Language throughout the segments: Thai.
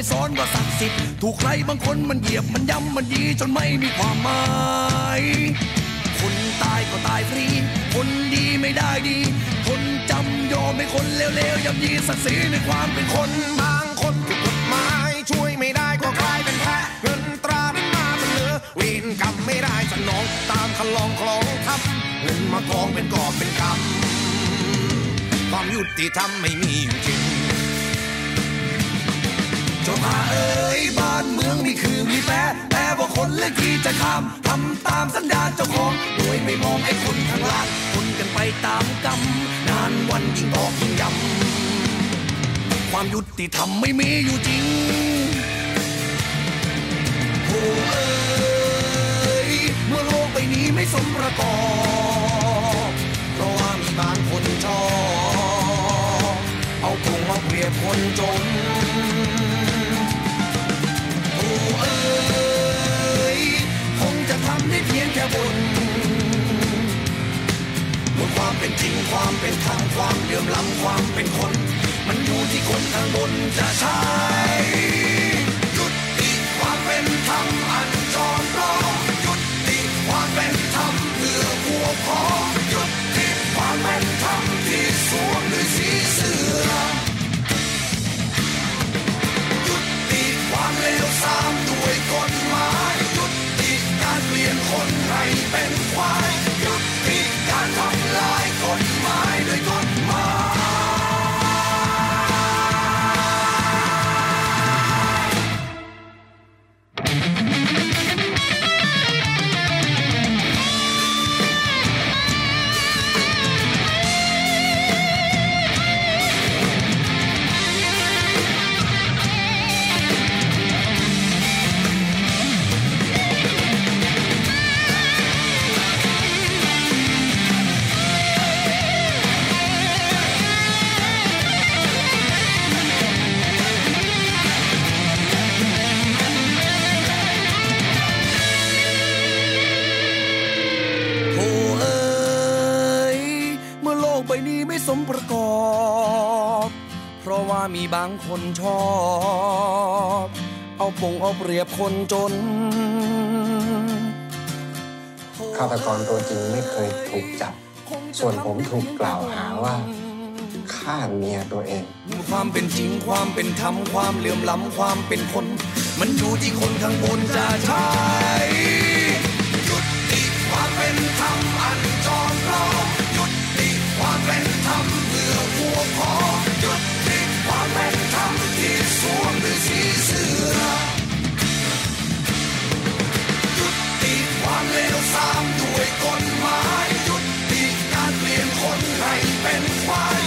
ยสอนว่าศักดิ์สิทธิ์ถูกใครบางคนมันเหยียบมันย้ำมันยีจนไม่มีความหมายคนตายก็ตายฟรี คนดีไม่ได้ดี คนจำยอมให้คนเลวๆย่ำยีศักดิ์ศรีในความเป็นคนบางคนถูกกฎหมายช่วยไม่ได้ก็กลายเป็นแพ้เงินตรานั้นมาเป็นเนือเวรกรรมไม่ได้สนองตามคันลองคลองทำเงินมากองเป็นกอบเป็นกรรมความยุติธรรมไม่มีอยู่จริง จมาเอ้ยบ้านเมืองนี่คือมีแพ้แต่ว่าคนเลือกที่จะข้ามทำตามสัญญาเจ้าของโดยไม่มองไอ้คนข้างล่างคนกันไปตามกรรมนานวันยิ่งบอกยิ่งย้ำความยุติธรรมไม่มีอยู่จริงโอ้เอ้ยเมื่อโลกใบนี้ไม่สมประกอบเพราะว่ามีบางคนชอบเอาคงมาเปรียบคนจน บนความเป็นจริงความเป็นธรรมความเดือมล้ำความเป็นคน มันอยู่ที่คนข้างบนจะใช้ยุติความเป็นธรรม รียบคนจนฆาตกรตัวจริงไม่เคยถูกจับ ส่วนผมถูกกล่าวหาว่าฆ่าเมียตัวเอง ความเป็นจริงความเป็นธรรมความเหลื่อมล้ำความเป็นคน มันอยู่ที่คนข้างบนจะใช้ยุติความเป็นธรรมอันจอมปลอมยุติความเป็นธรรมเพื่อพวกพ้องยุติความเป็นธรรมที่สวม สามเลวทรามด้วยกฎหมายยุติการเปลี่ยนคนให้เป็นควาย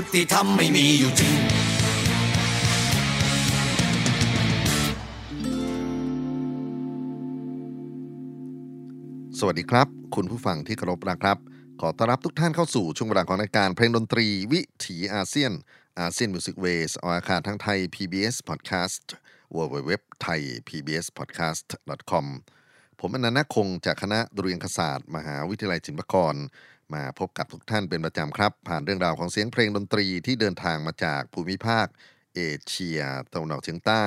ยุติธรรมไม่มีอยู่จริง สวัสดีครับ คุณผู้ฟังที่เคารพนะครับ ขอต้อนรับทุกท่านเข้าสู่ช่วงเวลาของรายการเพลงดนตรีวิถีอาเซียน ASEAN Music Ways ออกอากาศทางไทย PBS Podcast w w w t h a i PBS Podcast com ผมอนันต์คงจากคณะดุริยางคศาสตร์ มหาวิทยาลัยศิลปากร มาพบกับทุกท่านเป็นประจำครับ ผ่านเรื่องราวของเสียงเพลงดนตรีที่เดินทางมาจากภูมิภาค เอเชียตะวันออกเฉียงใต้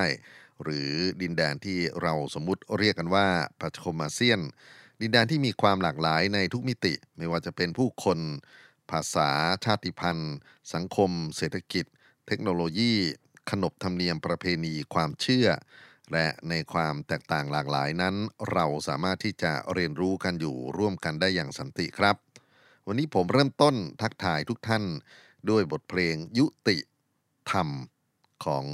หรือดินแดนที่เราสมมุติเรียกกันว่าปฐมอาเซียน ดินแดนที่มีความหลากหลายในทุกมิติ ไม่ว่าจะเป็นผู้คน ภาษาชาติพันธุ์ สังคม เศรษฐกิจ เทคโนโลยี ขนบธรรมเนียมประเพณีความเชื่อ และในความแตกต่างหลากหลายนั้น เราสามารถที่จะเรียนรู้กันอยู่ร่วมกันได้อย่างสันติครับ วันนี้ผมเริ่มต้นทักทายทุกท่านด้วยบทเพลงยุติธรรมของ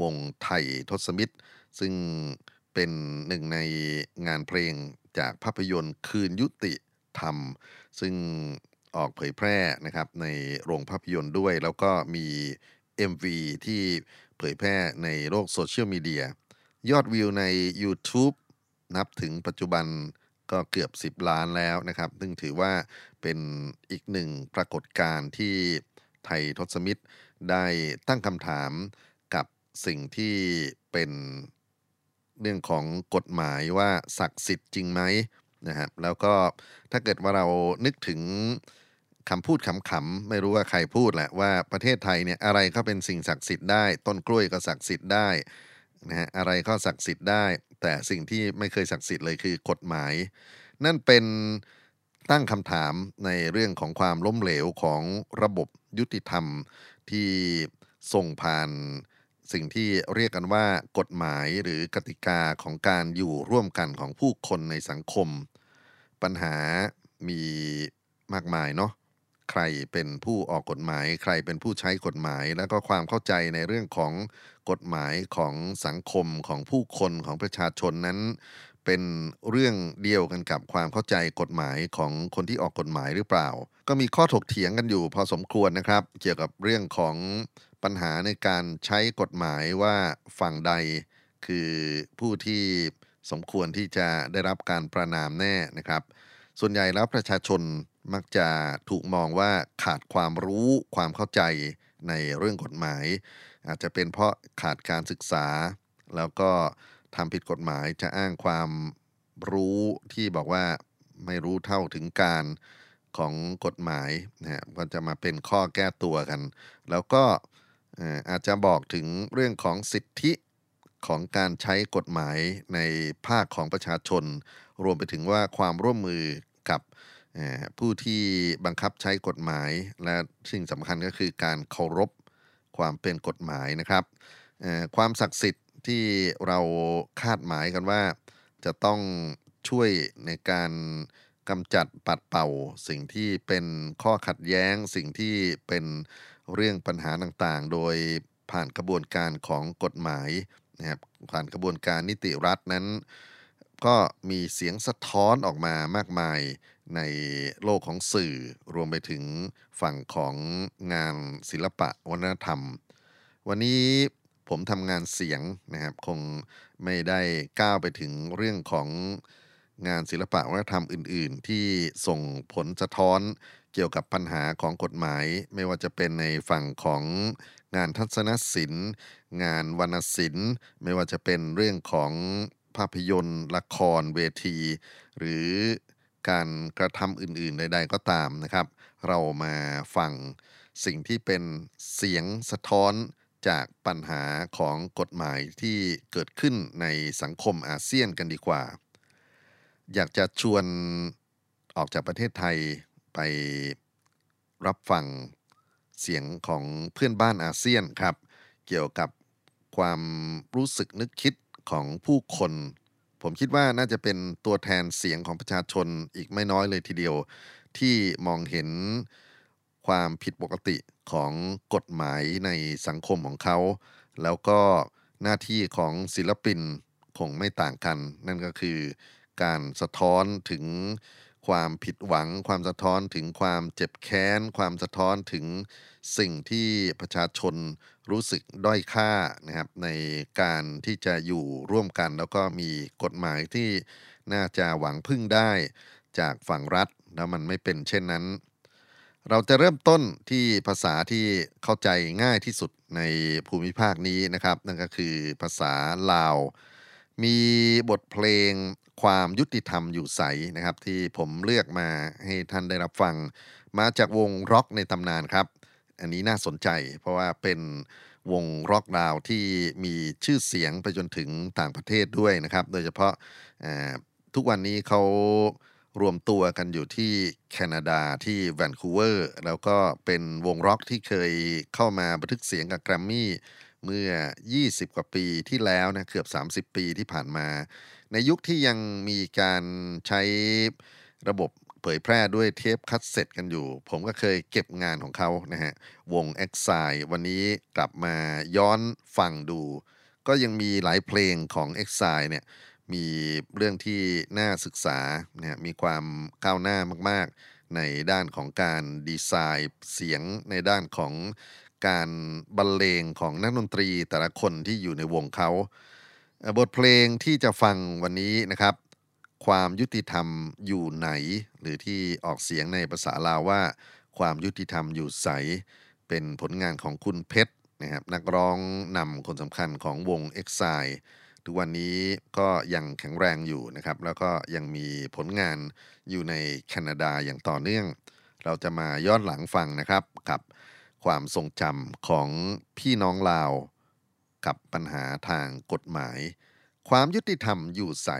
วงไทยทศมิตร ซึ่งเป็นหนึ่งในงานเพลงจากภาพยนตร์คืนยุติธรรม ซึ่งออกเผยแพร่นะครับในโรงภาพยนตร์ด้วย แล้วก็มี MV ที่เผยแพร่ในโลกโซเชียลมีเดีย ยอดวิวใน YouTube นับถึงปัจจุบัน ก็เกือบ 10 ล้านแล้วนะครับ ซึ่งถือว่าเป็นอีกหนึ่งปรากฏการณ์ที่ไทยทศมิตรได้ตั้งคำถามกับสิ่งที่เป็นเรื่องของกฎหมายว่าศักดิ์สิทธิ์จริงไหมนะครับแล้วก็ถ้าเกิดว่าเรานึกถึงคำพูดขำๆไม่รู้ว่าใครพูดแหละว่าประเทศไทยเนี่ยอะไรก็เป็นสิ่งศักดิ์สิทธิ์ได้ ต้นกล้วยก็ศักดิ์สิทธิ์ได้นะฮะอะไรก็ศักดิ์สิทธิ์ได้ แต่สิ่งที่ไม่เคยศักดิ์สิทธิ์เลยคือกฎหมาย นั่นเป็นตั้งคำถามในเรื่องของความล้มเหลวของระบบยุติธรรมที่ส่งผ่านสิ่งที่เรียกกันว่ากฎหมายหรือกติกาของการอยู่ร่วมกันของผู้คนในสังคม ปัญหามีมากมายเนาะใครเป็นผู้ออกกฎหมาย ใครเป็นผู้ใช้กฎหมาย แล้วก็ความเข้าใจในเรื่องของ กฎหมายของสังคมของผู้คนของประชาชนนั้น เป็นเรื่องเดียวกันกับความเข้าใจกฎหมายของคนที่ออกกฎหมายหรือเปล่า ก็มีข้อถกเถียงกันอยู่พอสมควรนะครับ เกี่ยวกับเรื่องของปัญหาในการใช้กฎหมายว่าฝั่งใดคือผู้ที่สมควรที่จะได้รับการประนามแน่นะครับ ส่วนใหญ่แล้วประชาชนมักจะถูกมองว่าขาดความรู้ความเข้าใจ ในเรื่องกฎหมาย อาจจะเป็นเพราะขาดการศึกษา แล้วก็ทำผิดกฎหมายจะอ้างความรู้ที่บอกว่าไม่รู้เท่าถึงการของกฎหมายนะฮะก็จะมาเป็นข้อแก้ตัวกัน แล้วก็อาจจะบอกถึงเรื่องของสิทธิของการใช้กฎหมายในภาคของประชาชน รวมไปถึงว่าความร่วมมือกับ ผู้ที่บังคับใช้กฎหมาย และสิ่งสำคัญก็คือการเคารพความเป็นกฎหมายนะครับ ความศักดิ์สิทธิ์ที่เราคาดหมายกันว่า จะต้องช่วยในการกำจัดปัดเป่า สิ่งที่เป็นข้อขัดแย้ง สิ่งที่เป็นเรื่องปัญหาต่างๆ โดยผ่านกระบวนการของกฎหมายนะครับผ่านกระบวนการนิติรัฐนั้น ก็มีเสียงสะท้อนออกมามากมาย ในโลกของสื่อรวมไปถึงฝั่งของงานศิลปะวัฒนธรรม วันนี้ผมทำงานเสียงนะครับ คงไม่ได้ก้าวไปถึงเรื่องของงานศิลปะวัฒนธรรมอื่น ๆ ที่ส่งผลสะท้อนเกี่ยวกับปัญหาของกฎหมาย ไม่ว่าจะเป็นในฝั่งของงานทัศนศิลป์ งานวรรณศิลป์ ไม่ว่าจะเป็นเรื่องของภาพยนตร์ ละครเวที หรือ การกระทำอื่น ๆ ใด ๆ ก็ตามนะครับ เรามาฟังสิ่งที่เป็นเสียงสะท้อนจากปัญหาของกฎหมายที่เกิดขึ้นในสังคมอาเซียนกันดีกว่า อยากจะชวนออกจากประเทศไทยไปรับฟังเสียงของเพื่อนบ้านอาเซียนครับ เกี่ยวกับความรู้สึกนึกคิดของผู้คน ผมคิดว่าน่าจะเป็นตัวแทนเสียงของประชาชนอีกไม่น้อยเลยทีเดียว ที่มองเห็นความผิดปกติของกฎหมายในสังคมของเขา แล้วก็หน้าที่ของศิลปินคงไม่ต่างกัน นั่นก็คือการสะท้อนถึง ความผิดหวัง ความสะท้อนถึงความเจ็บแค้น ความสะท้อนถึงสิ่งที่ประชาชนรู้สึกด้อยค่านะครับในการที่จะอยู่ร่วมกัน แล้วก็มีกฎหมายที่น่าจะหวังพึ่งได้จากฝั่งรัฐ แล้วมันไม่เป็นเช่นนั้น เราจะเริ่มต้นที่ภาษาที่เข้าใจง่ายที่สุดในภูมิภาคนี้นะครับ นั่นก็คือภาษาลาวมีบทเพลง ความยุติธรรมอยู่ใสนะครับ ที่ผมเลือกมาให้ท่านได้รับฟัง มาจากวงร็อกในตำนานครับ อันนี้น่าสนใจเพราะว่าเป็นวงร็อกลาวที่มีชื่อเสียงไปจนถึงต่างประเทศด้วยนะครับ โดยเฉพาะทุกวันนี้เขารวมตัวกันอยู่ที่แคนาดาที่แวนคูเวอร์แล้วก็เป็นวงร็อกที่เคยเข้ามาบันทึกเสียงกับแกรมมี่เมื่อ 20 กว่าปีที่แล้วนะเกือบ 30 ปีที่ผ่านมา ในยุคที่ยังมีการใช้ระบบเผยแพร่ด้วยเทปคัสเซ็ตกันอยู่ ผมก็เคยเก็บงานของเขานะฮะ วง e x i l e วันนี้กลับมาย้อนฟังดู ก็ยังมีหลายเพลงของ e x i l e เนี่ยมีเรื่องที่น่าศึกษาเนี่ยมีความก้าวหน้ามากๆ ในด้านของการดีไซน์เสียงในด้านของการบรรเลงของนักดนตรีแต่ละคนที่อยู่ในวงเขา บทเพลงที่จะฟังวันนี้นะครับ ความยุติธรรมอยู่ไหน หรือที่ออกเสียงในภาษาลาวว่า ความยุติธรรมอยู่ใส เป็นผลงานของคุณเพชรนะครับนักร้องนำคนสำคัญของวง e x i l e ทุกวันนี้ก็ยังแข็งแรงอยู่นะครับ แล้วก็ยังมีผลงานอยู่ในแคนาดาอย่างต่อเนื่อง เราจะมาย้อนหลังฟังนะครับกับความทรงจำของพี่น้องลาว กับปัญหาทางกฎหมาย ความยุติธรรมอยู่ใส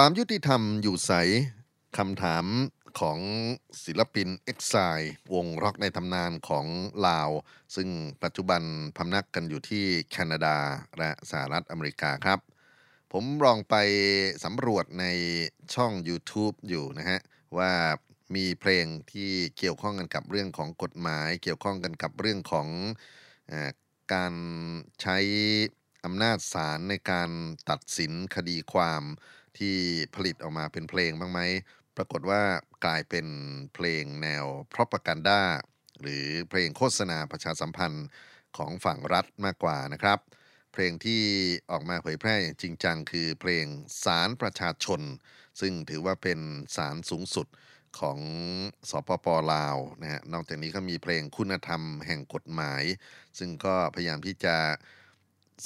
ความยุติธรรมอยู่ใสคำถามของศิลปินเอ็กไซวงร็อกในตำนานของลาว ซึ่งปัจจุบันพำนักกันอยู่ที่แคนาดาและสหรัฐอเมริกาครับ ผมลองไปสำรวจในช่อง YouTube อยู่นะฮะ ว่ามีเพลงที่เกี่ยวข้องกันกับเรื่องของกฎหมาย เกี่ยวข้องกันกับเรื่องของอการใช้อำนาจศาลในการตัดสินคดีความ ที่ผลิตออกมาเป็นเพลงบ้างไหม ปรากฏว่ากลายเป็นเพลงแนว propaganda หรือเพลงโฆษณาประชาสัมพันธ์ของฝั่งรัฐมากกว่านะครับ เพลงที่ออกมาเผยแพร่อย่างจริงจังคือเพลงสารประชาชน ซึ่งถือว่าเป็นสารสูงสุดของสปปลาวนะฮะนอกจากนี้ก็มีเพลงคุณธรรมแห่งกฎหมาย ซึ่งก็พยายามที่จะ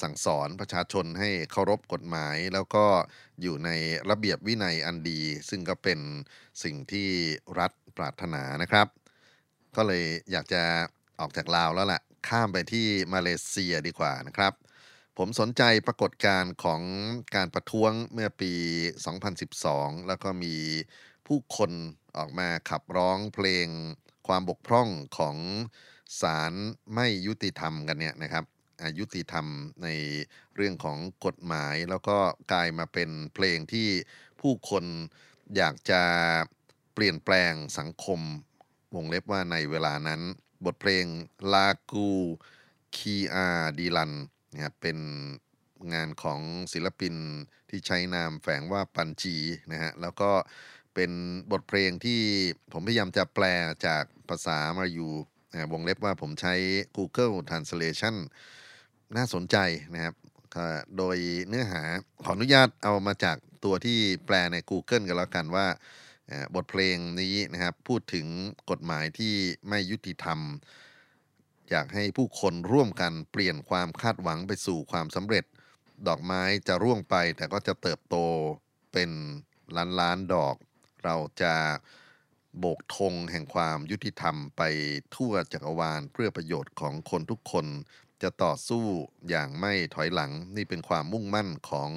สั่งสอนประชาชนให้เคารพกฎหมาย แล้วก็อยู่ในระเบียบวินัยอันดี ซึ่งก็เป็นสิ่งที่รัฐปรารถนานะครับ ก็เลยอยากจะออกจากลาวแล้วล่ะ ข้ามไปที่มาเลเซียดีกว่านะครับ ผมสนใจปรากฏการณ์ของการประท้วงเมื่อปี 2012 แล้วก็มีผู้คนออกมาขับร้องเพลงความบกพร่องของศาลไม่ยุติธรรมกันเนี่ยนะครับ ยุติธรรมในเรื่องของกฎหมาย แล้วก็กลายมาเป็นเพลงที่ผู้คนอยากจะเปลี่ยนแปลงสังคม วงเล็บว่าในเวลานั้น บทเพลงลากูคีอาดีลันนะครับเป็นงานของศิลปินที่ใช้นามแฝงว่าปันจีนะฮะแล้วก็เป็นบทเพลงที่ผมพยายามจะแปลจากภาษามาอยูนะวงเล็บว่าผมใช้ Google Translation น่าสนใจนะครับโดยเนื้อหาขออนุญาตเอามาจากตัวที่แปลใน Google กันแล้วกันว่าบทเพลงนี้นะครับพูดถึงกฎหมายที่ไม่ยุติธรรม อยากให้ผู้คนร่วมกันเปลี่ยนความคาดหวังไปสู่ความสำเร็จ ดอกไม้จะร่วงไปแต่ก็จะเติบโตเป็นล้านล้านๆดอก เราจะโบกธงแห่งความยุติธรรมไปทั่วจักรวาลเพื่อประโยชน์ของคนทุกคน จะต่อสู้อย่างไม่ถอยหลังนี่เป็นความมุ่งมั่นของ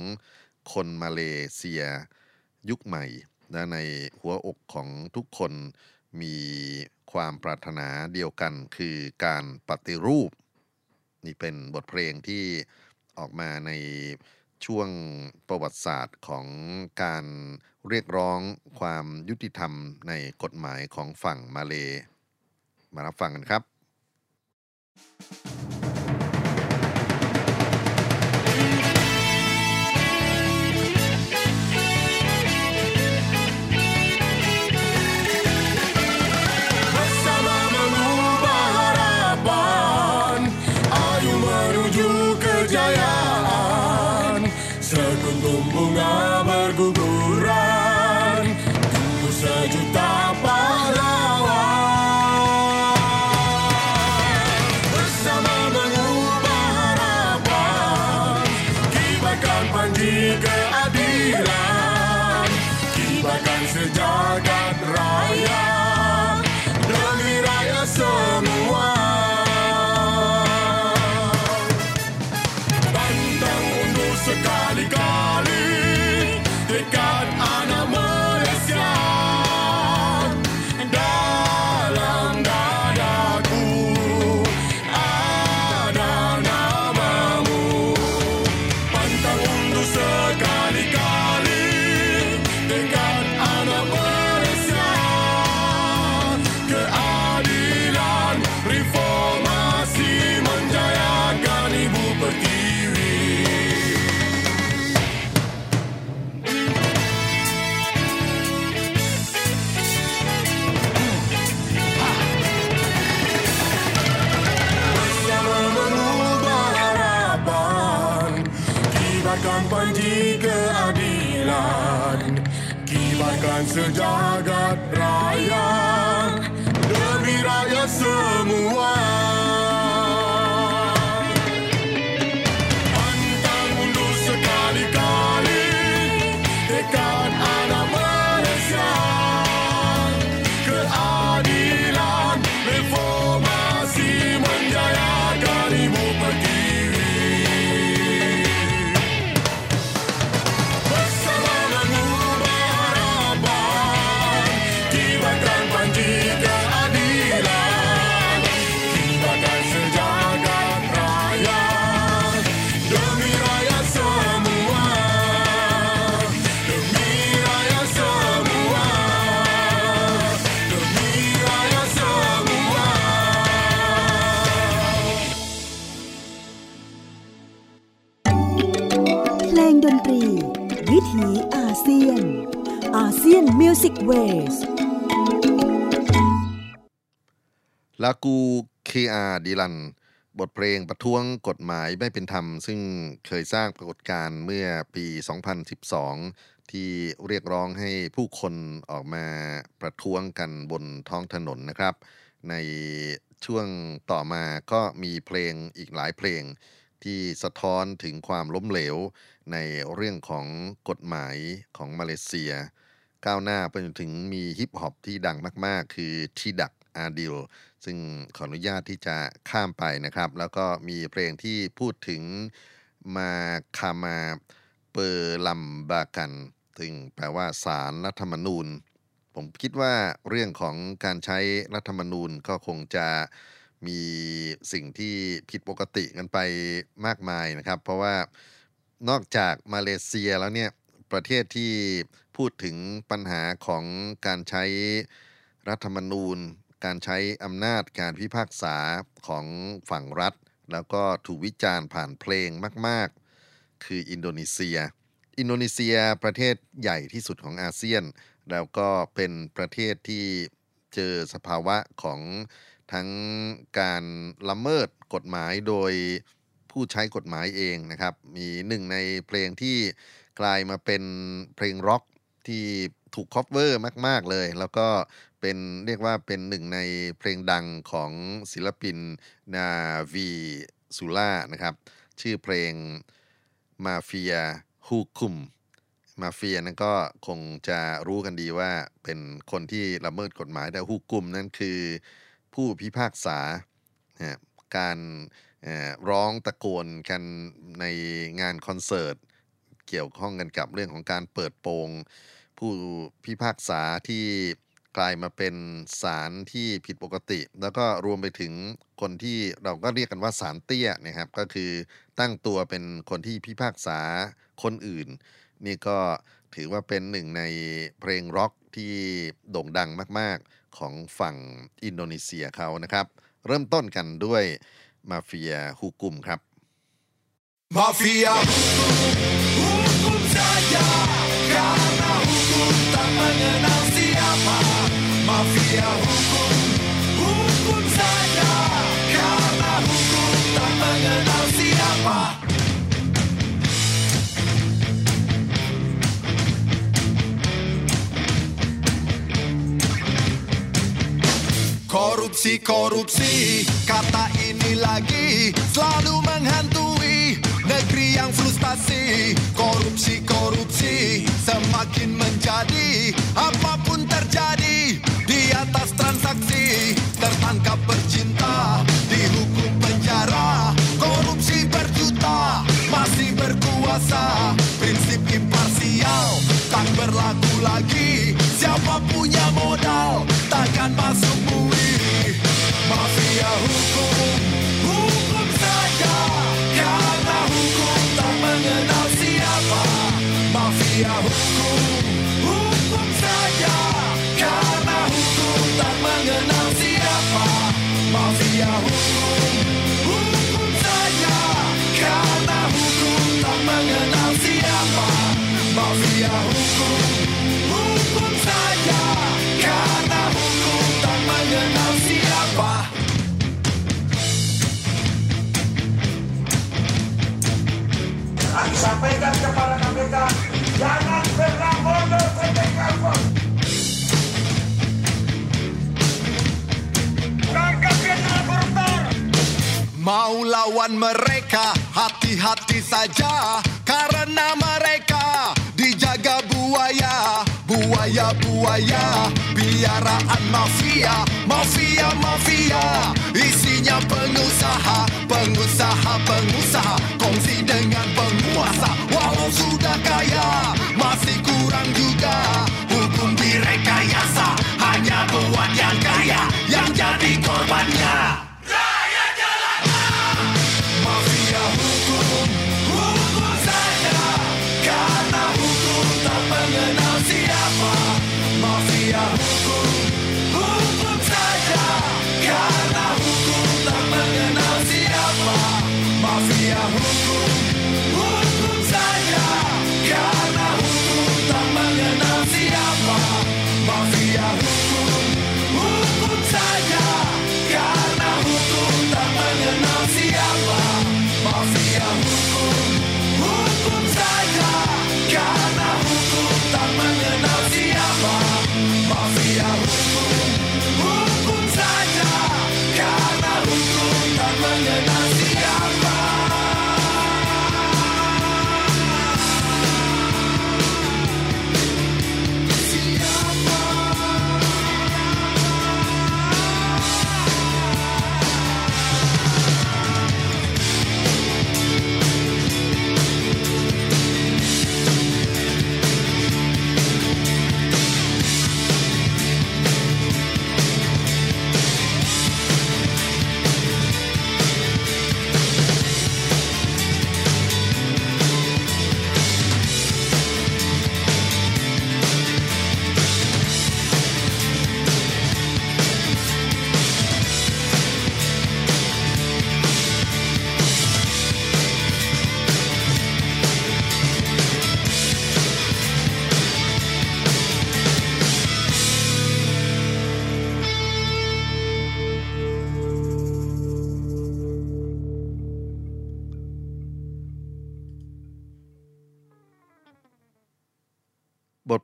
คนมาเลเซียยุคใหม่และในหัวอกของทุกคนมีความปรารถนาเดียวกันคือการปฏิรูป นี่เป็นบทเพลงที่ออกมาในช่วงประวัติศาสตร์ของการเรียกร้องความยุติธรรมในกฎหมายของฝั่งมาเล มารับฟังกันครับ Bersama ลากูเคอาดีลัน บทเพลงประท้วงกฎหมายไม่เป็นธรรม ซึ่งเคยสร้างปรากฏการณ์เมื่อปี 2012 ที่เรียกร้องให้ผู้คนออกมาประท้วงกันบนท้องถนนนะครับ ในช่วงต่อมาก็มีเพลงอีกหลายเพลงที่สะท้อนถึงความล้มเหลวในเรื่องของกฎหมายของมาเลเซีย ก้าวหน้าไปจนถึงมีฮิปฮอปที่ดังมาก ๆ คือทีดักอาดิล ซึ่งขออนุญาตที่จะข้ามไปนะครับ แล้วก็มีเพลงที่พูดถึงมาคามาเปอร์ลัมบากัน ซึ่งแปลว่าสารรัฐธรรมนูญ ผมคิดว่าเรื่องของการใช้รัฐธรรมนูญก็คงจะมีสิ่งที่ผิดปกติกันไปมากมายนะครับ เพราะว่านอกจากมาเลเซียแล้วเนี่ยประเทศที่พูดถึงปัญหาของการใช้รัฐธรรมนูญ การใช้อำนาจการพิพากษาของฝั่งรัฐ แล้วก็ถูกวิจารณ์ผ่านเพลงมาก ๆ คืออินโดนีเซีย อินโดนีเซียประเทศใหญ่ที่สุดของอาเซียน แล้วก็เป็นประเทศที่เจอสภาวะของทั้งการละเมิดกฎหมายโดยผู้ใช้กฎหมายเองนะครับ มีหนึ่งในเพลงที่กลายมาเป็นเพลงร็อกที่ถูก cover มาก ๆ เลย แล้วก็ เป็นเรียกว่าเป็นหนึ่งในเพลงดังของศิลปิน Navicula นะครับ ชื่อเพลง Mafia Hukum มาเฟียนั้นก็คงจะรู้กันดีว่าเป็นคนที่ละเมิดกฎหมายแต่ Hukum นั้นคือผู้พิพากษาการร้องตะโกนกันในงานคอนเสิร์ต เกี่ยวข้องกันกับเรื่องของการเปิดโปงผู้พิพากษาที่ กลายมาเป็นศาลที่ผิดปกติ แล้วก็รวมไปถึงคนที่เราก็เรียกกันว่าศาลเตี้ยนะครับ ก็คือตั้งตัวเป็นคนที่พิพากษาคนอื่น นี่ก็ถือว่าเป็นหนึ่งในเพลงร็อกที่โด่งดังมาก ๆ ของฝั่งอินโดนีเซียเขานะครับ เริ่มต้นกันด้วยมาเฟียฮูกุมครับ Mafia Hukum saja Karena hukum tak mengenal siapa Mafia hukum Hukum saja Karena hukum tak mengenal siapa Korupsi, korupsi, kata ini lagi selalu menghantui negeri yang frustasi. Korupsi, korupsi, semakin menjadi apa pun terjadi di atas transaksi. Tertangkap bercinta, dihukum penjara, korupsi berjuta, masih berkuasa. Prinsip imparsial tak berlaku lagi. Siapa punya modal takkan masuk bui. Mafia hukum, hukum saja. Karena hukum tak mengenal siapa. Mafia hukum, hukum saja. Karena hukum tak mengenal siapa. Mafia hukum, hukum saja. Karena hukum tak mengenal siapa. Mafia hukum, hukum Mau lawan mereka hati-hati saja. Karena mereka dijaga buaya buaya buaya. Biaraan mafia mafia mafia. Isinya pengusaha pengusaha pengusaha. Kongsi dengan penguasa walau sudah kaya masih kurang juga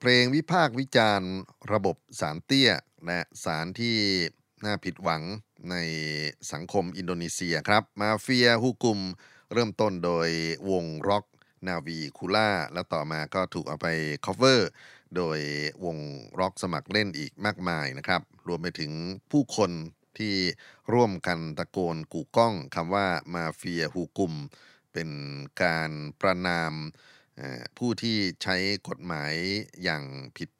เพลงวิพากษ์วิจารณ์ ระบบศาลเตี้ย และศาลที่น่าผิดหวังในสังคมอินโดนีเซียครับ Mafia Hukum เริ่มต้นโดยวงร็อก Navicula แล้วต่อมาก็ถูกเอาไป cover โดยวงร็อกสมัครเล่นอีกมากมายนะครับ รวมไปถึงผู้คนที่ร่วมกันตะโกนกู่ก้องคำว่า Mafia Hukum เป็นการประนาม ผู้ที่ใช้กฎหมายอย่าง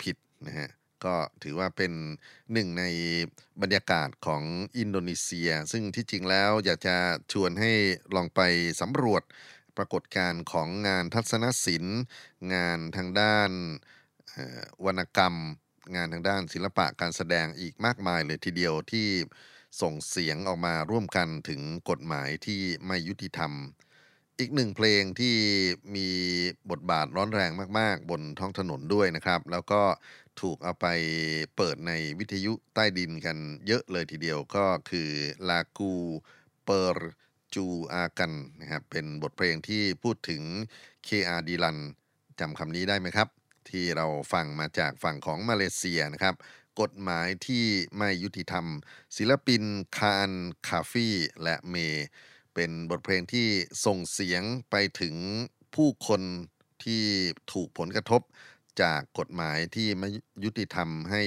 ผิดๆนะฮะก็ถือว่าเป็นหนึ่งในบรรยากาศของอินโดนีเซีย ซึ่งที่จริงแล้วอยากจะชวนให้ลองไปสำรวจปรากฏการณ์ของงานทัศนศิลป์ งานทางด้านวรรณกรรม งานทางด้านศิลปะการแสดงอีกมากมายเลยทีเดียวที่ส่งเสียงออกมาร่วมกันถึงกฎหมายที่ไม่ยุติธรรม อีกหนึ่งเพลงที่มีบทบาทร้อนแรงมาก ๆ บนท้องถนนด้วยนะครับ แล้วก็ถูกเอาไปเปิดในวิทยุใต้ดินกันเยอะเลยทีเดียวก็คือลากูเปอร์จูอากันนะครับเป็นบทเพลงที่พูดถึง KR ดีลันจำคำนี้ได้ไหมครับ ที่เราฟังมาจากฝั่งของมาเลเซียนะครับ กฎหมายที่ไม่ยุติธรรม ศิลปินคานคาฟี่และเม เป็นบทเพลงที่ส่งเสียงไปถึงผู้คนที่ถูกผลกระทบจากกฎหมายที่ไม่ยุติธรรมให้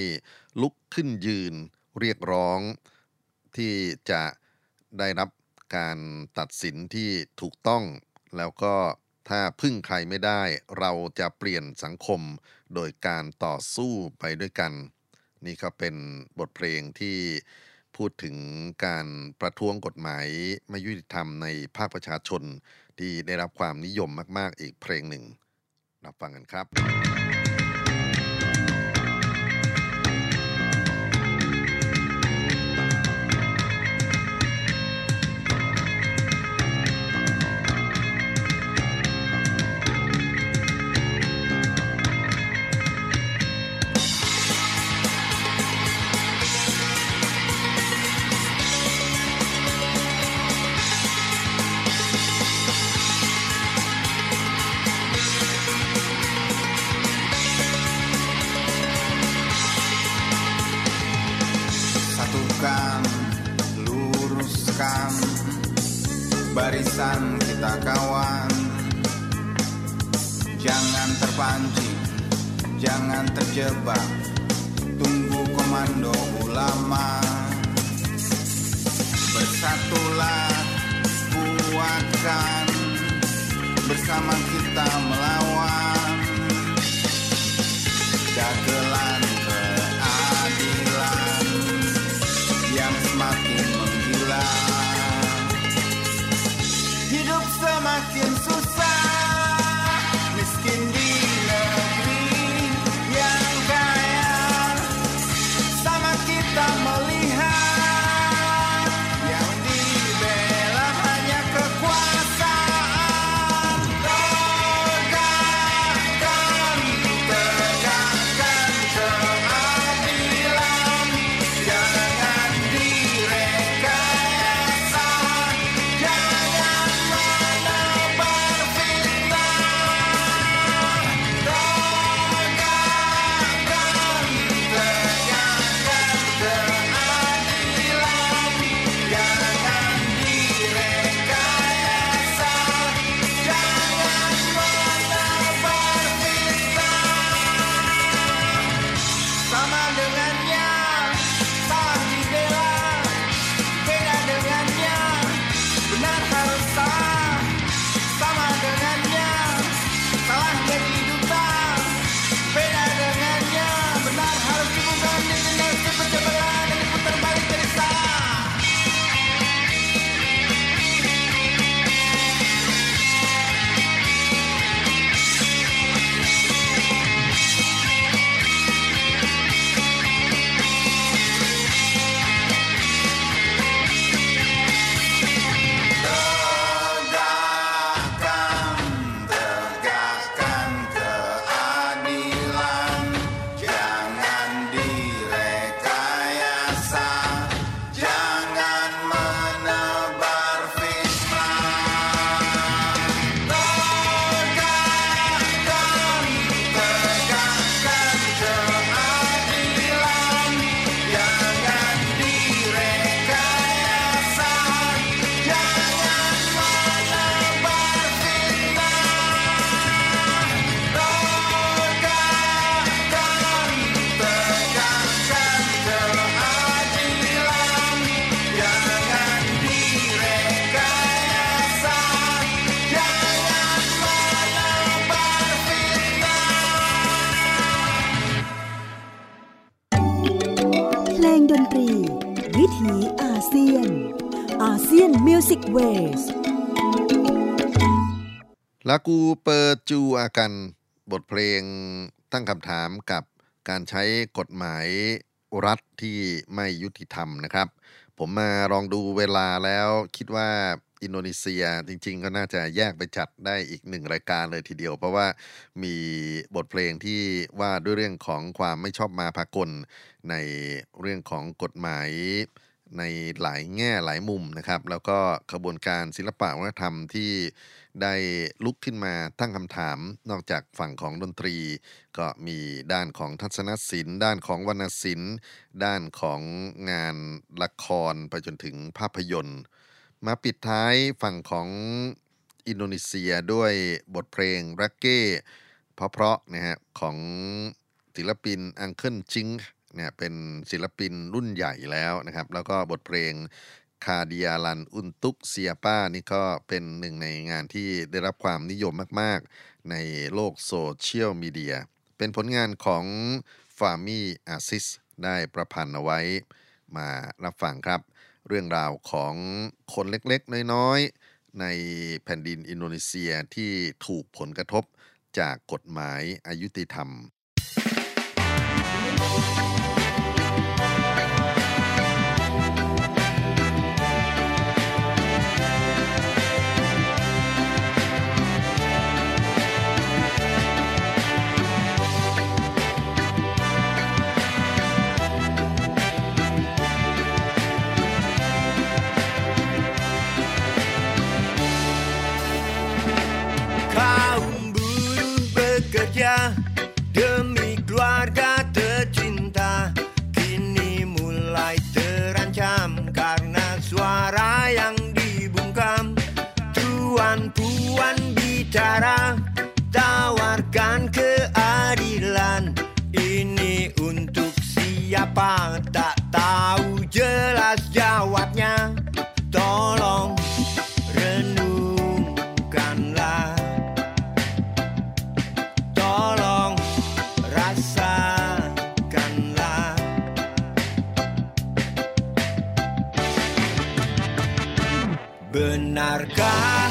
ลุกขึ้นยืนเรียกร้อง ที่จะได้รับการตัดสินที่ถูกต้อง แล้วก็ถ้าพึ่งใครไม่ได้ เราจะเปลี่ยนสังคมโดยการต่อสู้ไปด้วยกัน นี่ก็เป็นบทเพลงที่ พูดถึงการประท้วงกฎหมายไม่ยุติธรรมในภาคประชาชน ที่ได้รับความนิยมมาก ๆ อีกเพลงหนึ่งรับฟังกันครับ terpancing, jangan terjebak. Tunggu komando ulama. Bersatulah, kuatkan. Bersama kita melawan. Dagelan ลากูเปิดจูอากัน บทเพลงตั้งคำถามกับการใช้กฎหมายรัฐที่ไม่ยุติธรรมนะครับ ผมมาลองดูเวลาแล้วคิดว่าอินโดนีเซียจริง ๆ ก็น่าจะแยกไปจัดได้อีกหนึ่งรายการเลยทีเดียว เพราะว่ามีบทเพลงที่ว่าด้วยเรื่องของความไม่ชอบมาพากลในเรื่องของกฎหมายในหลายแง่หลายมุมนะครับ แล้วก็ขบวนการศิลปะวัฒนธรรมที่ ได้ลุกขึ้นมาตั้งคำถาม นอกจากฝั่งของดนตรี ก็มีด้านของทัศนศิลป์ ด้านของวรรณศิลป์ ด้านของงานละครไปจนถึงภาพยนตร์ มาปิดท้ายฝั่งของอินโดนีเซียด้วยบทเพลงรักเก้เพราะๆนะฮะของศิลปินอังเคิลจิงเนี่ยเป็นศิลปินรุ่นใหญ่แล้วนะครับ แล้วก็บทเพลง คาเดียลันอุนตุกเซียป้านี่ก็เป็นหนึ่งในงานที่ได้รับความนิยมมาก ๆ ในโลกโซเชียลมีเดีย เป็นผลงานของฟามี่อาซิสได้ประพันธ์เอาไว้มารับฟังครับ เรื่องราวของคนเล็ก ๆ น้อย ๆ ในแผ่นดินอินโดนีเซียที่ถูกผลกระทบจากกฎหมายอายุติธรรม jelas jawabnya Tolong renungkanlah. Tolong rasakanlah. Benarkah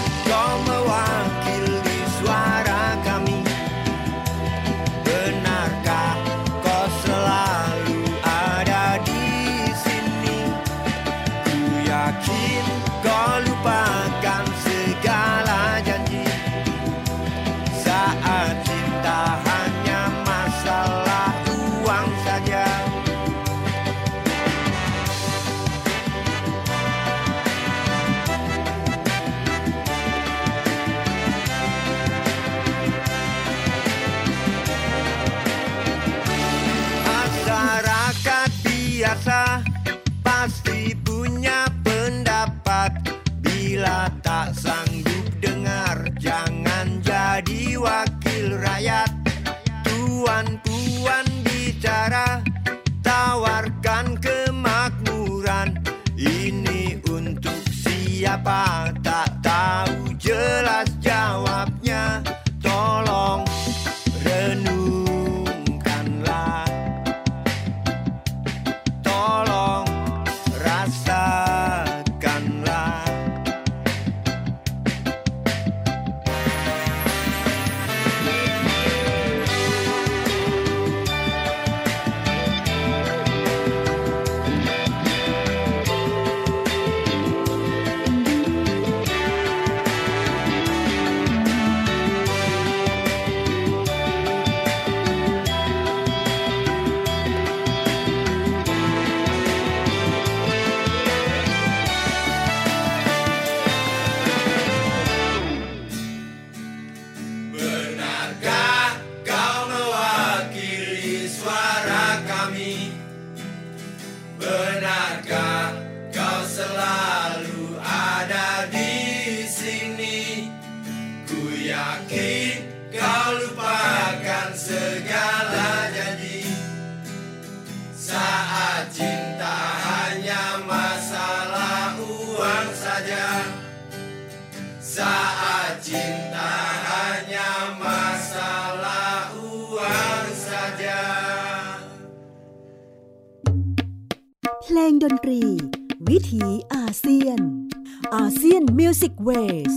เซียน Music Ways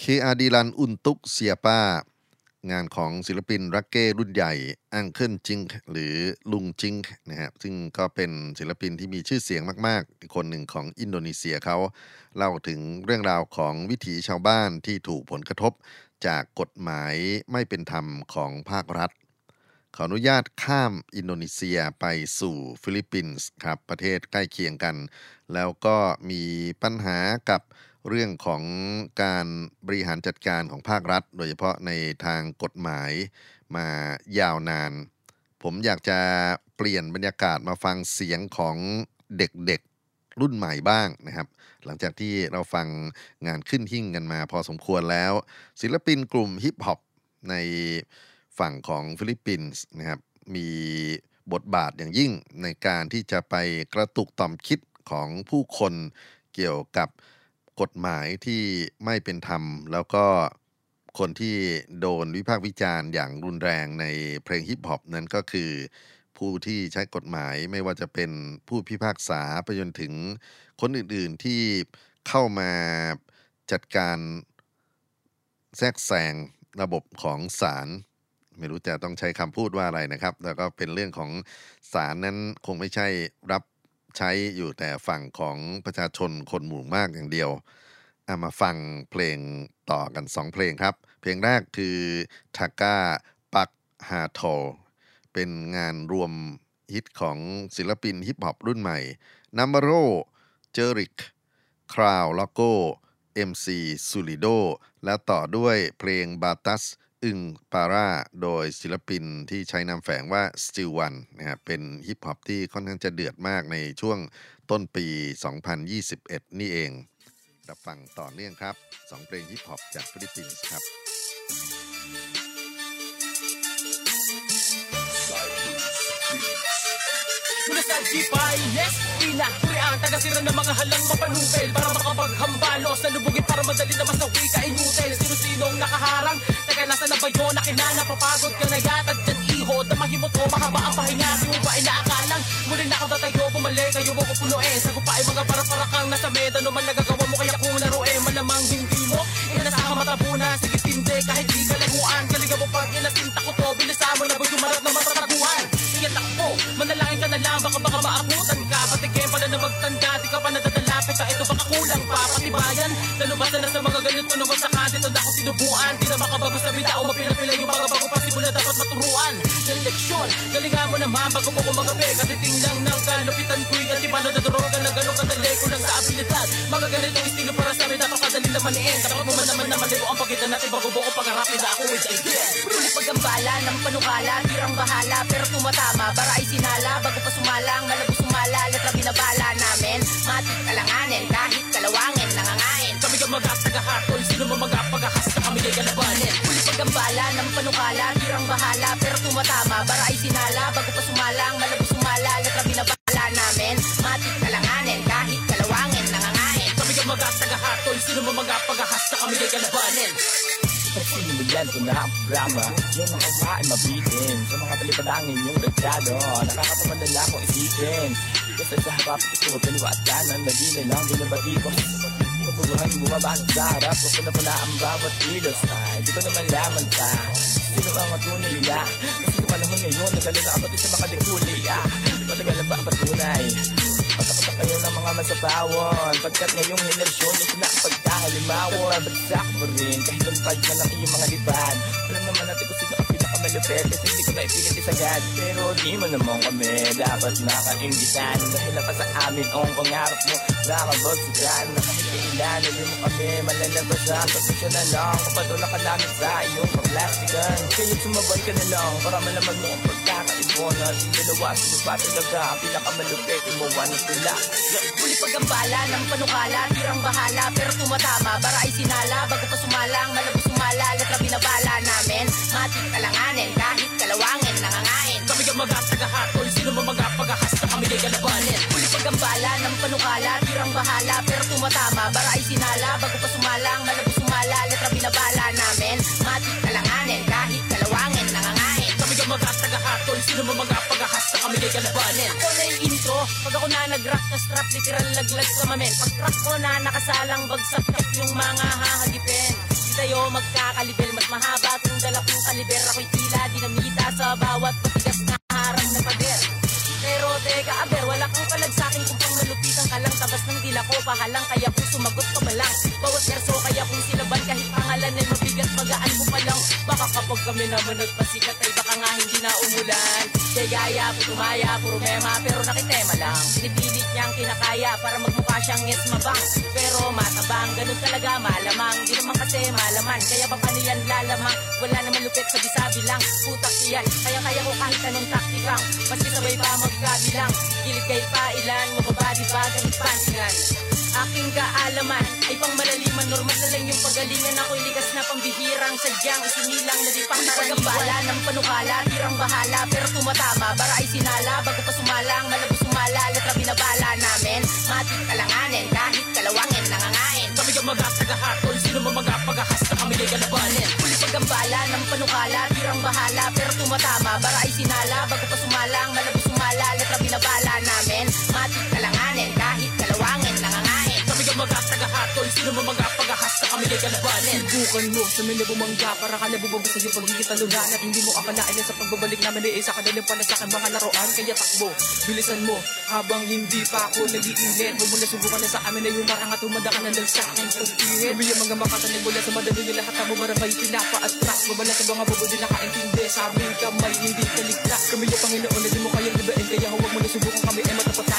Keadilan Untuk Siapa งานของศิลปินเร็กเก้รุ่นใหญ่ Uncle จิงหรือลุงจิงนะฮะซึ่งก็เป็นศิลปินที่มีชื่อเสียงมากๆ คนหนึ่งของอินโดนีเซียเขา เล่าถึงเรื่องราวของวิถีชาวบ้านที่ถูกผลกระทบจากกฎหมายไม่เป็นธรรมของภาครัฐ ขออนุญาตข้ามอินโดนีเซียไปสู่ฟิลิปปินส์ครับประเทศใกล้เคียงกัน แล้วก็มีปัญหากับเรื่องของการบริหารจัดการของภาครัฐ โดยเฉพาะในทางกฎหมายมายาวนาน ผมอยากจะเปลี่ยนบรรยากาศมาฟังเสียงของเด็กๆรุ่นใหม่บ้างนะครับ หลังจากที่เราฟังงานขึ้นหิ่งกันมาพอสมควรแล้ว ศิลปินกลุ่มฮิปฮอปใน ฝั่งของฟิลิปปินส์นะครับมีบทบาทอย่างยิ่งในการที่จะไปกระตุกต่อมคิดของผู้คนเกี่ยวกับกฎหมายที่ไม่เป็นธรรม แล้วก็คนที่โดนวิพากษ์วิจารณ์อย่างรุนแรงในเพลงฮิปฮอปนั้นก็คือ ผู้ที่ใช้กฎหมายไม่ว่าจะเป็นผู้พิพากษาไปจนถึงคนอื่นๆที่เข้ามาจัดการแทรกแซงระบบของศาล ไม่รู้จะต้องใช้คำพูดว่าอะไรนะครับ แล้วก็เป็นเรื่องของศาลนั้นคงไม่ใช่รับใช้อยู่แต่ฝั่งของประชาชนคนหมู่มากอย่างเดียวเอามาฟังเพลงต่อกันสองเพลงครับ เพลงแรกคือทาก้าปักฮาโทเป็นงานรวมฮิตของศิลปินฮิปฮอปรุ่นใหม่นัมเบโรเจอริกคราวล็อกโก้ MC ซูลิโดและต่อด้วยเพลงบาตัส อึงปาราโดยศิลปินที่ใช้นามแฝงว่า Still One นะครับเป็นฮิปฮอปที่ค่อนข้างจะเดือดมากในช่วงต้นปี 2021 นี่เองรับฟังต่อเนื่องครับสองเพลงฮิปฮอปจากฟิลิปปินส์ครับ Mula sa G5, Ina, Kurian, taga-sira ng mga halang mapanupil Para makapaghambalos na lubugin para madali na masawi ka inutil. Sino-sinong nakaharang, taga nasa na ba yun? Nakinana, papagod ka na yatag dyan iho Damahimot mo, mahaba ang pahinga. Di mo ba inaakalang? Muli na tatayo, bumalik. Kayo mo kupunuin Sago pa ay mga para-para kang nasa meda Ano man nagagawa mo kaya kung laruin Malamang hindi mo, inasaka matabunan Sige tindi, kahit Baka baka maabutan ka? Patikin pala na magtanda Di ka pa nadadalapit ka. Ito baka kulang pa Patibayan Nalubasan na sa mga ganito Naman sa dito na ako sinubuan Di na makabago sa bida O mapila-pila yung mga bago pa. Simula dapat maturuan. Sa leksyon Galingan mo naman Bago mo kumagabi. Katiting lang ng kalupitan ko'y At iba na nadorogan Na gano'ng kadali ko lang sa abilidad. Mga ganitong estilo para sa amin Dapat kadali na maniin Dapat mo man naman na malibo Ang pagitan natin Bago buko pangarapin na ako with again Huli pagambala ng panukala Tirang bahala pero tumatama Bara ay sinala bago pa sumalang Malabo sumala letra binabala namin. Matik kalanganin kahit kalawangin Nangangain. Kami ka mag-tagahatol Sino mo mag-apagahas na kami kay kalabanin Huli pagambala ng panukala Tirang bahala pero tumatama Bara ay sinala bago pa sumalang Malabo sumala letra binabala Sino mo mag-apagahas na kami kay kalabanin? Pagsimulan ko na ang programa Yung mga kumain mabitin. Sa mga palipadangin yung nagdado Nakakapamadala ko isipin Kasi sa harap ito Dalawa at kanan Lagi na lang binabati ko Kaburuhan bumaba sa harap Huwag ko na pala ang bawat kilos Ay, ko naman laman ka Sino ang matunay nila Kasi sa panahon ngayon Nagalo na ako sa mga dekuli ah, Matagal na ba ang patunay Patakot kayo ng mga masapawon Pagkat ngayong henerasyon Ito na ang pagkakalimawon Bagsak mo rin Kahit lulpad na lang iyong mga lipad. Alam naman natin kung sino ang pinakamalupit Kasi hindi ko na ipilit isagad Pero di mo naman kami Dapat nakaingitan Dahil pa sa amin ang pangarap mo Nakabagsagan Na kahit kailan Hindi mo kami malalabasan. Pasensya na lang Kapatulak ka namin sa iyong paglastikan Kaya sumabay ka na lang Para malaman mo ang pagkakaibon At yung dalawa sino ba talaga Ang pinakamalupit Imawa na tula Huli pagambala ng panukala Tirang bahala pero tumatama Bara ay sinala bago pa sumalang Malabo sumala letra binabala namin Matik kalanganin kahit kalawangin Nangangain Kami ka mag-tagahatol Sino mo mag-apagahas na kami kay kalabanin Huli pagambala ng panukala Tirang bahala pero tumatama Bara ay sinala bago pa sumalang Malabo sumala letra binabala namin Matik mag-tagahatol Sino mo mag-apagahas na kami kay kalabanin? Ako na yung intro Pag ako na nag-rock na strap Literal laglag sa mamen Pag track ko na nakasalang bagsak Yung mga hahagipin. Tayo magkakalibel Mas mahaba kung dala kong kaliber. Ako'y tila dinamita sa bawat patigas na harang na pader. Pero teka aber, wala kang palag sa akin kung pang malupitan ka lang Tabas ng dila ko, pahalang kaya kung sumagot ka ba lang Bawat verso kaya kung silaban kahit pangalan ay mabigat Magaan mo baka kapag kami naman nagpasikat Ay baka nga hindi na umulan Kaya gaya, putumaya, puro mema Pero nakitema lang, pinipilit niyang kinakaya Para magmukha siyang yes mabang. Pero matabang, ganun talaga malamang. Di naman kasi malaman, kaya ba paano yan lalamang Wala naman lupit sa bisabi lang Putak yan, kaya kaya ko kahit anong taktikang. Maski sabay pa magkabilang Gilid kay pailan, mababa di ba? Ganit pansingan Aking kaalaman ay pang malaliman. Normal na lang yung pagalingan. Ako'y likas na pambihirang Sadyang isinilang na di pang naraniwan ng panukala, tirang bahala Pero tumatama, bara ay sinala Bago pa sumalang, malabo sumala Letra binabala namin. Matik kalanganin, kahit kalawangin Nangangain. Kami ka mag-tagahatol Sino mo mag-apagahas na kami kay kalabanin Huli pagambala ng panukala Tirang bahala pero tumatama Bara ay sinala bago pa sumalang Malabo kalabanin. Subukan mo sa may nabumangga Para ka nabubaba sa iyong pagkikitalunan At hindi mo akalain na sa pagbabalik namin ay isa ka na lang pala sa aking mga laruan. Kaya takbo, bilisan mo Habang hindi pa ako nag-iinit. Huwag mo na subukan na sa amin ay humarang at humanda ka na lang sa aking pagpihit. Kami yung mga makatanig mula sa madali nila Lahat ang bumarangay pinapa at trap Babala sa mga bubo din nakaintindi. Sa aming kamay hindi kaligtas. Kami yung Panginoon na di mo kayang libain Kaya huwag mo na subukan. Kami ay matapatan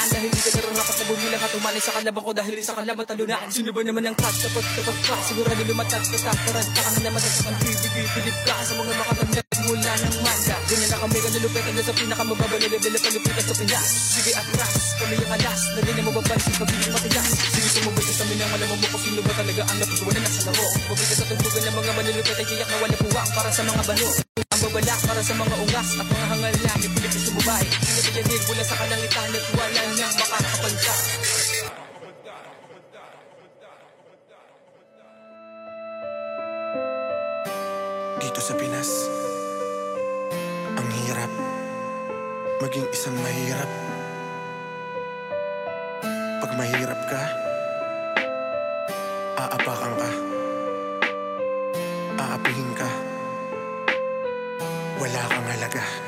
na bumilang at umanay sa kalaban ko Dahil sa kalaban talunan Sino ba naman ang kat kapag kapag ka Sigurado lumatag katakaran Ka kang naman sa Pilip ka. Sa mga makatagdag mula ng manda. Ganyan na kami kanilupit Hanggang sa pinakamababa na level na palupitas sa Pinas? Sige atras, kami yung alas Na di na mababansin hindi matigas. Sige sumubay ka sa amin ng malaman mo sino ba talaga ang napagawa na nasa laro Mabigat sa tugtugan ng mga manulupit ay tiyak na wala puwang. Para sa mga balo Ang babalak para sa mga ungas at mga hangal na ipilit sa sumubay Pinabayanig mula sa kalangitan at wala nang makakapagka sa Pinas, ang hirap maging isang mahirap. Pag mahirap ka, aapakan ka, aapihin ka, wala kang halaga.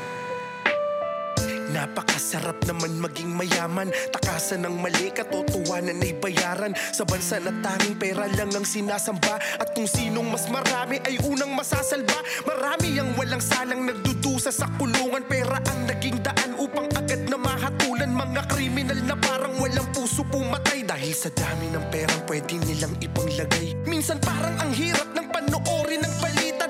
Napakasarap naman maging mayaman. Takasan ng mali, katotohanan ay bayaran. Sa bansa na tanging pera lang ang sinasamba. At kung sinong mas marami ay unang masasalba. Marami ang walang salang nagdudusa sa kulungan. Pera ang naging daan upang agad na mahatulan. Mga kriminal na parang walang puso pumatay. Dahil sa dami ng perang pwede nilang ipanglagay. Minsan parang ang hirap ng panoorin ng balita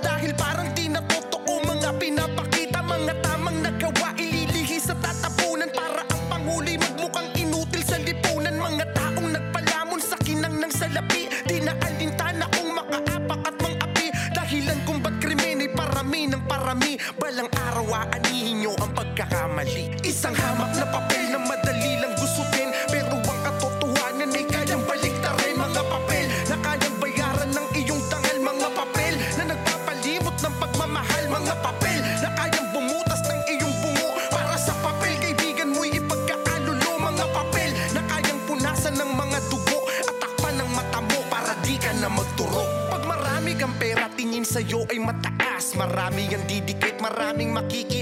pagkakamali Isang hamak na papel na madali lang gusutin. Pero ang katotohanan ay kayang baliktarin Mga papel na kayang bayaran ng iyong dangal Mga papel na nagpapalimot ng pagmamahal Mga papel na kayang bumutas ng iyong bungo. Para sa papel kaibigan mo'y ipagkakalulo Mga papel na kayang punasan ng mga dugo At takpan ng mata mo para di ka na magturo. Pag marami kang pera tingin sa'yo ay mataas. Marami ang didikit, maraming makikiangkas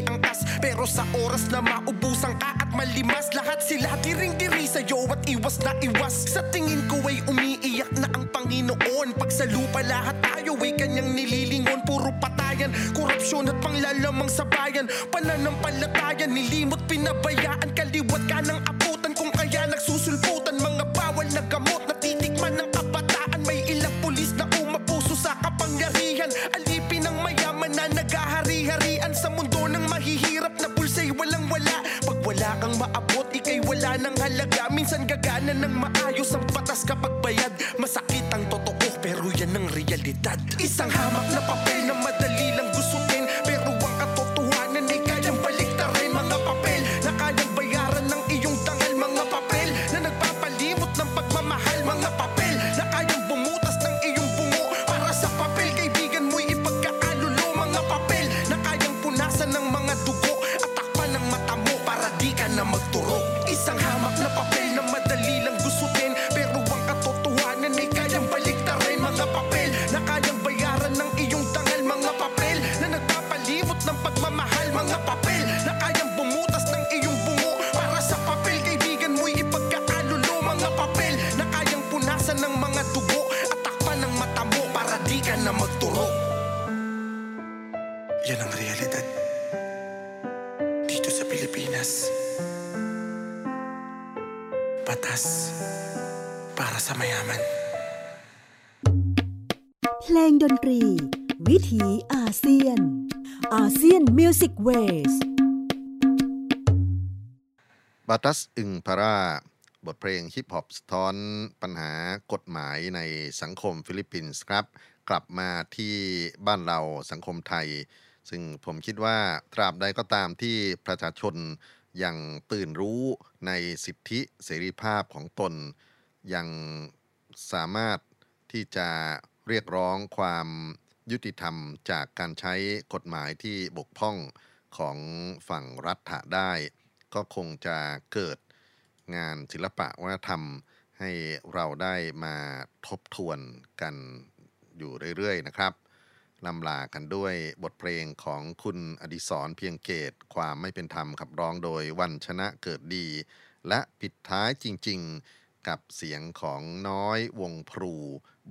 sila diring-diri sa'yo at iwas na iwas. Sa tingin Yan ang realidad dito sa Pilipinas. Batas para sa mayaman. เพลงดนตรี วิถีอาเซียนอาเซียน music waves Batas ang para บทเพลงฮิปฮอปสะท้อนปัญหากฎหมายในสังคมฟิลิปปินส์ครับ กลับมาที่บ้านเราสังคมไทย ซึ่งผมคิดว่าตราบใดก็ตามที่ประชาชนยังตื่นรู้ในสิทธิเสรีภาพของตน ยังสามารถที่จะเรียกร้องความยุติธรรมจากการใช้กฎหมายที่บกพร่องของฝั่งรัฐะได้ ก็คงจะเกิดงานศิลปะวัฒนธรรมให้เราได้มาทบทวนกันอยู่เรื่อยๆนะครับ ลำลากันด้วยบทเพลงของคุณอดิศรเพียงเกต ความไม่เป็นธรรมขับร้องโดยวันชนะเกิดดี และปิดท้ายจริง ๆ กับเสียงของน้อยวงพลู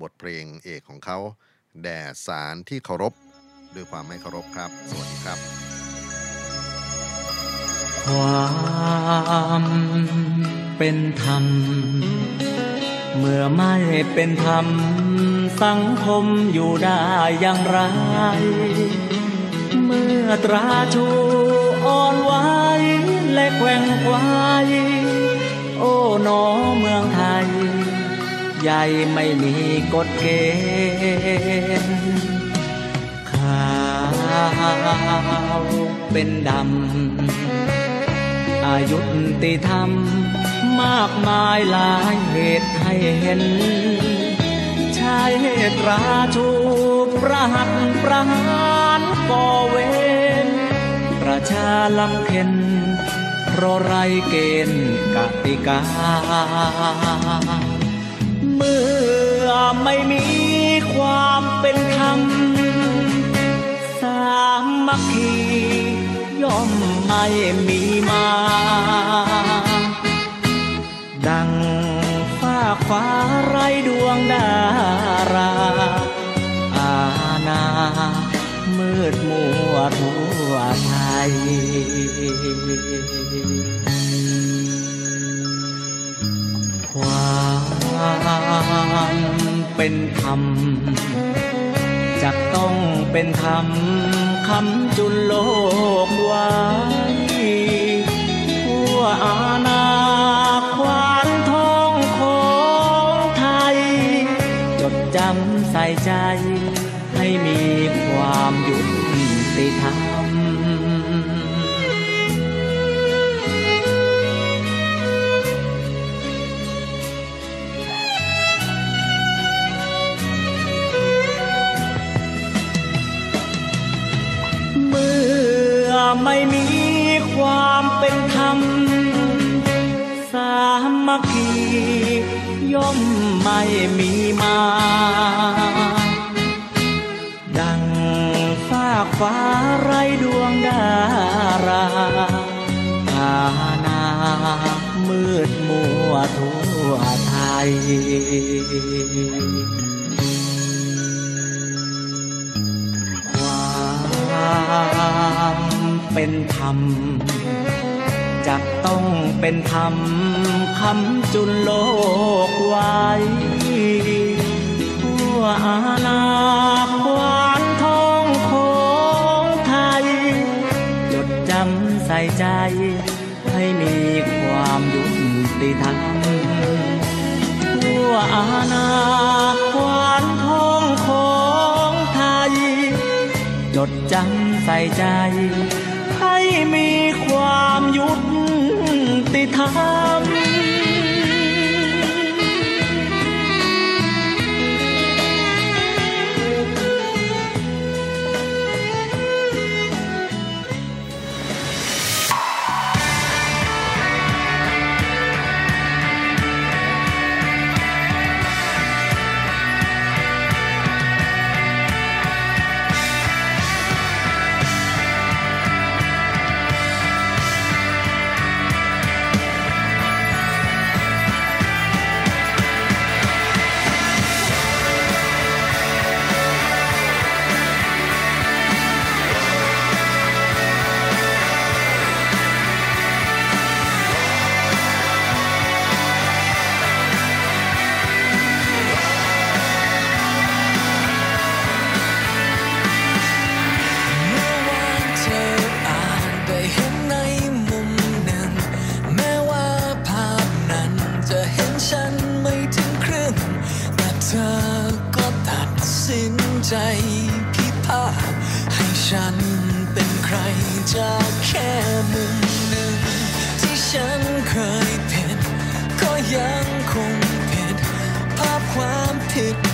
บทเพลงเอกของเขา แด่สารที่เคารพ ด้วยความไม่เคารพครับ สวัสดีครับ ความเป็นธรรม เมื่อไม่เป็นธรรม สังคมอยู่ได้อย่างไร เมื่อตราชูอ่อนไหวและแกว่งไกวโอ้หนอเมืองไทย ใหญ่ไม่มีกฎเกณฑ์ขาวเป็นดำ อายุติธรรมมากมายหลายเหตุให้เห็น ชายตราชูประหัตประหารก่อเวรประชาลำเข็นเพราะไรเกณฑ์กติกา เมื่อไม่มีความเป็นธรรมสามัคคีย่อมไม่มีมา ดัง ฟ้าฟ้าไรดวงดารา อาณามืดมัวทั่วไทยความเป็นธรรมจะต้องเป็นธรรมคำจุลโลกไว้ทั่วอาณา ใส่ใจ ให้มีความยุติธรรมเมื่อไม่มีความเป็นธรรม สามัคคี ย่อมไม่มีมา ดังฟากฟ้าไรดวงดาราอาณามืดมัวทั่วไทยความเป็นธรรม จะต้องเป็นธรรมคำจุลโลกไว้ทั่วอาณาควานทองของไทย จดจำใส่ใจ ให้มีความยุติธรรมทั่วอาณาควานทองของไทย จดจำใส่ใจให้มีความยุติ ธร ภาให้ฉันเป็นใครจากแค่มุมหนึ่ง ที่ฉันเคยผิดก็ยังคงผิดภาพความผิด